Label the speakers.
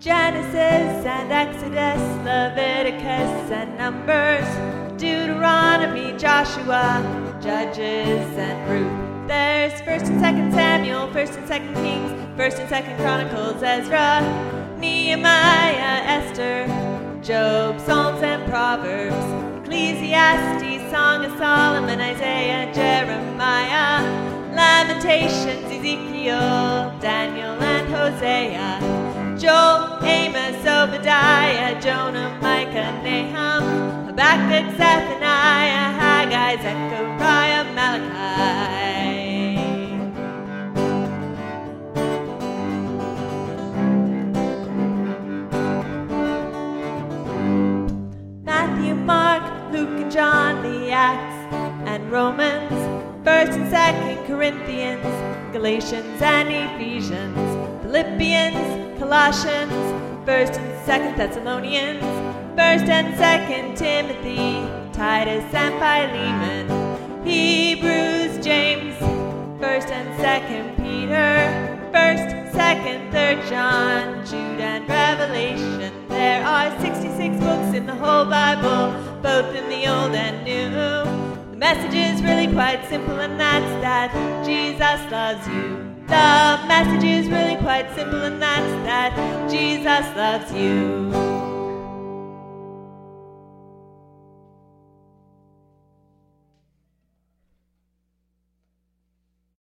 Speaker 1: Genesis and Exodus, Leviticus and Numbers, Deuteronomy, Joshua, Judges and Ruth. There's First and Second Samuel, First and Second Kings, First and Second Chronicles, Ezra, Nehemiah, Esther, Job, Psalms and Proverbs, Ecclesiastes, Song of Solomon, Isaiah, Jeremiah, Lamentations, Ezekiel, Daniel and Hosea, Jonah, Micah, Nahum, Habakkuk, Zephaniah, Haggai, Zechariah, Malachi. Matthew, Mark, Luke, and John, the Acts and Romans, First and Second Corinthians, Galatians and Ephesians, Philippians, Colossians, First and Second Thessalonians, First and Second Timothy, Titus and Philemon, Hebrews, James, First and Second Peter, First, Second, Third John, Jude and Revelation. There are 66 books in the whole Bible, both in the Old and New. Message is really quite simple, and that's that Jesus loves you. The message is really quite simple, and that's that Jesus loves you.